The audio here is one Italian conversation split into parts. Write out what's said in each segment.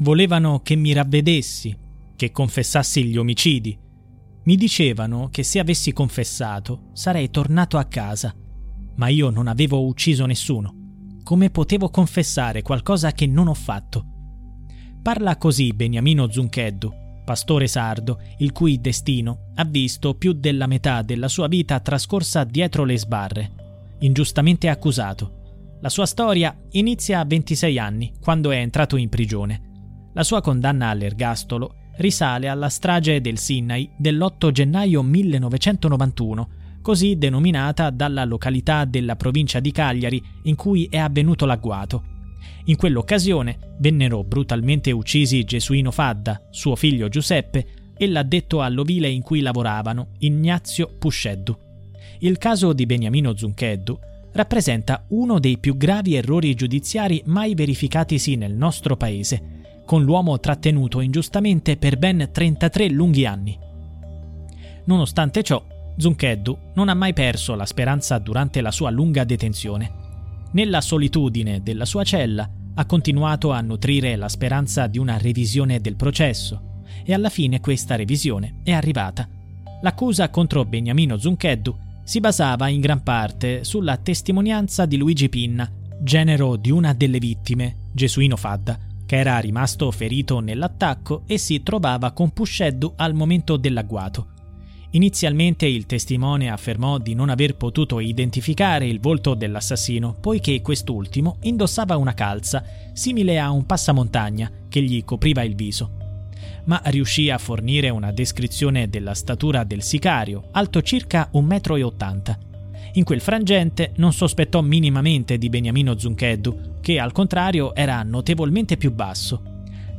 Volevano che mi ravvedessi, che confessassi gli omicidi. Mi dicevano che se avessi confessato sarei tornato a casa, ma io non avevo ucciso nessuno. Come potevo confessare qualcosa che non ho fatto? Parla così Beniamino Zuncheddu, pastore sardo, il cui destino ha visto più della metà della sua vita trascorsa dietro le sbarre, ingiustamente accusato. La sua storia inizia a 26 anni, quando è entrato in prigione. La sua condanna all'ergastolo risale alla strage del Sinai dell'8 gennaio 1991, così denominata dalla località della provincia di Cagliari in cui è avvenuto l'agguato. In quell'occasione vennero brutalmente uccisi Gesuino Fadda, suo figlio Giuseppe e l'addetto all'ovile in cui lavoravano, Ignazio Pusceddu. Il caso di Beniamino Zuncheddu rappresenta uno dei più gravi errori giudiziari mai verificatisi nel nostro paese con l'uomo trattenuto ingiustamente per ben 33 lunghi anni. Nonostante ciò, Zuncheddu non ha mai perso la speranza durante la sua lunga detenzione. Nella solitudine della sua cella ha continuato a nutrire la speranza di una revisione del processo e alla fine questa revisione è arrivata. L'accusa contro Beniamino Zuncheddu si basava in gran parte sulla testimonianza di Luigi Pinna, genero di una delle vittime, Gesuino Fadda, che era rimasto ferito nell'attacco e si trovava con Pusceddu al momento dell'agguato. Inizialmente il testimone affermò di non aver potuto identificare il volto dell'assassino, poiché quest'ultimo indossava una calza, simile a un passamontagna, che gli copriva il viso. Ma riuscì a fornire una descrizione della statura del sicario, alto circa 1,80 m. In quel frangente non sospettò minimamente di Beniamino Zuncheddu, che al contrario era notevolmente più basso.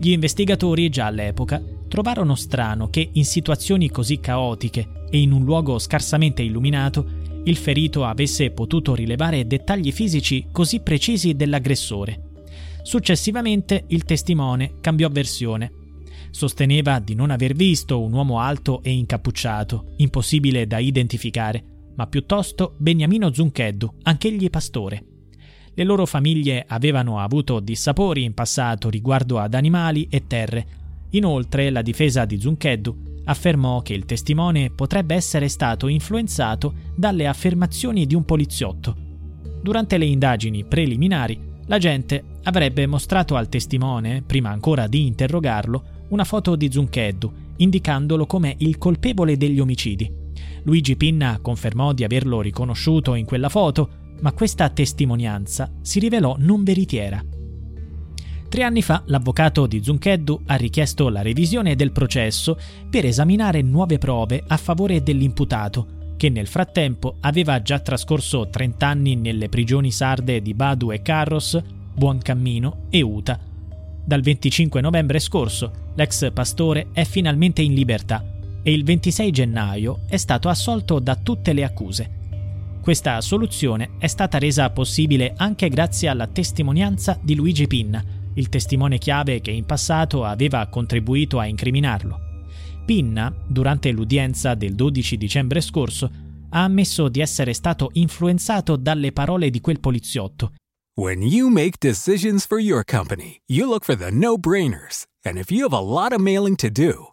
Gli investigatori già all'epoca trovarono strano che in situazioni così caotiche e in un luogo scarsamente illuminato il ferito avesse potuto rilevare dettagli fisici così precisi dell'aggressore. Successivamente il testimone cambiò versione. Sosteneva di non aver visto un uomo alto e incappucciato, impossibile da identificare, ma piuttosto Beniamino Zuncheddu, anch'egli pastore. Le loro famiglie avevano avuto dissapori in passato riguardo ad animali e terre. Inoltre, la difesa di Zuncheddu affermò che il testimone potrebbe essere stato influenzato dalle affermazioni di un poliziotto. Durante le indagini preliminari, l'agente avrebbe mostrato al testimone, prima ancora di interrogarlo, una foto di Zuncheddu, indicandolo come il colpevole degli omicidi. Luigi Pinna confermò di averlo riconosciuto in quella foto, ma questa testimonianza si rivelò non veritiera. Tre anni fa l'avvocato di Zuncheddu ha richiesto la revisione del processo per esaminare nuove prove a favore dell'imputato, che nel frattempo aveva già trascorso 30 anni nelle prigioni sarde di Badu e Carros, Buoncammino e Uta. Dal 25 novembre scorso l'ex pastore è finalmente in libertà e il 26 gennaio è stato assolto da tutte le accuse. Questa soluzione è stata resa possibile anche grazie alla testimonianza di Luigi Pinna, il testimone chiave che in passato aveva contribuito a incriminarlo. Pinna, durante l'udienza del 12 dicembre scorso, ha ammesso di essere stato influenzato dalle parole di quel poliziotto. When you make decisions for your company, you look for the no-brainers. And if you have a lot of mailing to do,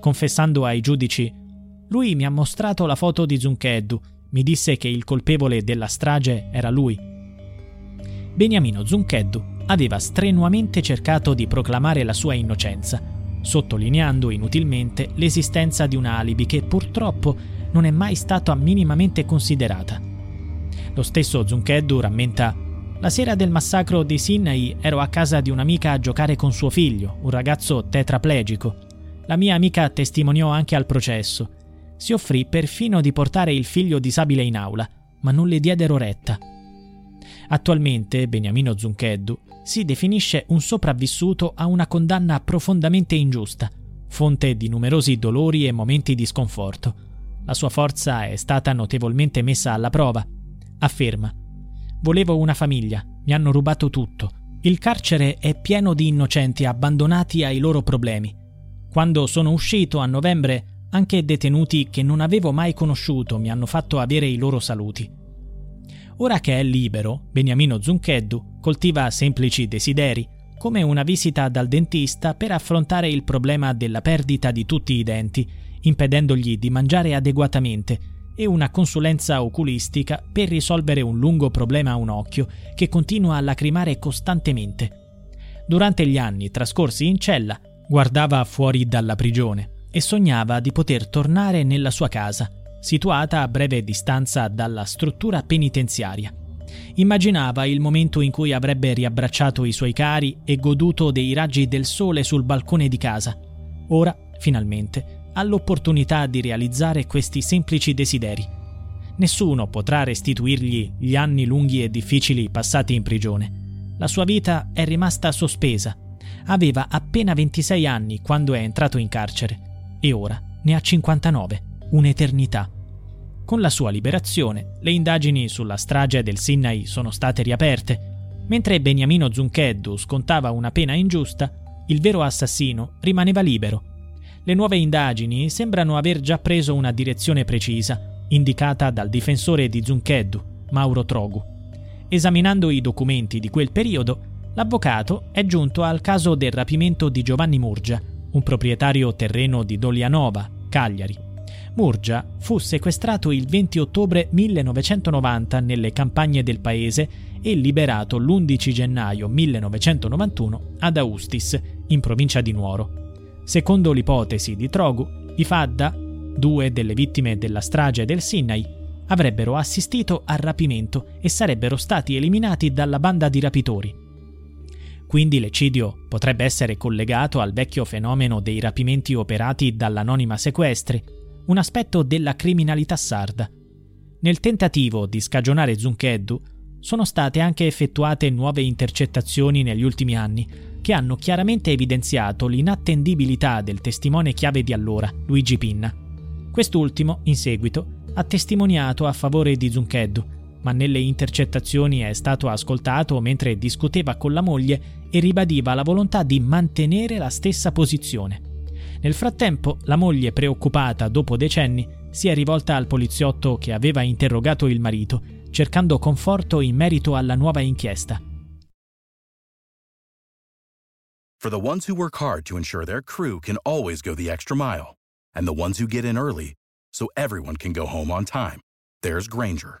Confessando ai giudici Lui mi ha mostrato la foto di Zuncheddu, mi disse che il colpevole della strage era lui. Beniamino Zuncheddu aveva strenuamente cercato di proclamare la sua innocenza, sottolineando inutilmente l'esistenza di un alibi che purtroppo non è mai stata minimamente considerata. Lo stesso Zuncheddu rammenta la sera del massacro di Sinai ero a casa di un'amica a giocare con suo figlio, un ragazzo tetraplegico. La mia amica testimoniò anche al processo. Si offrì perfino di portare il figlio disabile in aula, ma non le diedero retta. Attualmente Beniamino Zuncheddu si definisce un sopravvissuto a una condanna profondamente ingiusta, fonte di numerosi dolori e momenti di sconforto. La sua forza è stata notevolmente messa alla prova. Afferma: Volevo una famiglia, mi hanno rubato tutto. Il carcere è pieno di innocenti abbandonati ai loro problemi. Quando sono uscito a novembre, anche detenuti che non avevo mai conosciuto mi hanno fatto avere i loro saluti. Ora che è libero, Beniamino Zuncheddu coltiva semplici desideri, come una visita dal dentista per affrontare il problema della perdita di tutti i denti, impedendogli di mangiare adeguatamente, e una consulenza oculistica per risolvere un lungo problema a un occhio che continua a lacrimare costantemente. Durante gli anni trascorsi in cella, Guardava fuori dalla prigione e sognava di poter tornare nella sua casa, situata a breve distanza dalla struttura penitenziaria. Immaginava il momento in cui avrebbe riabbracciato i suoi cari e goduto dei raggi del sole sul balcone di casa. Ora, finalmente, ha l'opportunità di realizzare questi semplici desideri. Nessuno potrà restituirgli gli anni lunghi e difficili passati in prigione. La sua vita è rimasta sospesa Aveva appena 26 anni quando è entrato in carcere e ora ne ha 59, un'eternità. Con la sua liberazione, le indagini sulla strage del Sinai sono state riaperte. Mentre Beniamino Zuncheddu scontava una pena ingiusta, il vero assassino rimaneva libero. Le nuove indagini sembrano aver già preso una direzione precisa, indicata dal difensore di Zuncheddu, Mauro Trogu. Esaminando i documenti di quel periodo, l'avvocato è giunto al caso del rapimento di Giovanni Murgia, un proprietario terreno di Dolianova, Cagliari. Murgia fu sequestrato il 20 ottobre 1990 nelle campagne del paese e liberato l'11 gennaio 1991 ad Austis, in provincia di Nuoro. Secondo l'ipotesi di Trogu, i Fadda, due delle vittime della strage del Sinai, avrebbero assistito al rapimento e sarebbero stati eliminati dalla banda di rapitori. Quindi l'eccidio potrebbe essere collegato al vecchio fenomeno dei rapimenti operati dall'anonima sequestri, un aspetto della criminalità sarda. Nel tentativo di scagionare Zuncheddu sono state anche effettuate nuove intercettazioni negli ultimi anni che hanno chiaramente evidenziato l'inattendibilità del testimone chiave di allora, Luigi Pinna. Quest'ultimo, in seguito, ha testimoniato a favore di Zuncheddu ma nelle intercettazioni è stato ascoltato mentre discuteva con la moglie e ribadiva la volontà di mantenere la stessa posizione. Nel frattempo, la moglie, preoccupata dopo decenni, si è rivolta al poliziotto che aveva interrogato il marito, cercando conforto in merito alla nuova inchiesta. For the ones who work hard to ensure their crew can always go the extra mile, and the ones who get in early so everyone can go home on time there's Granger,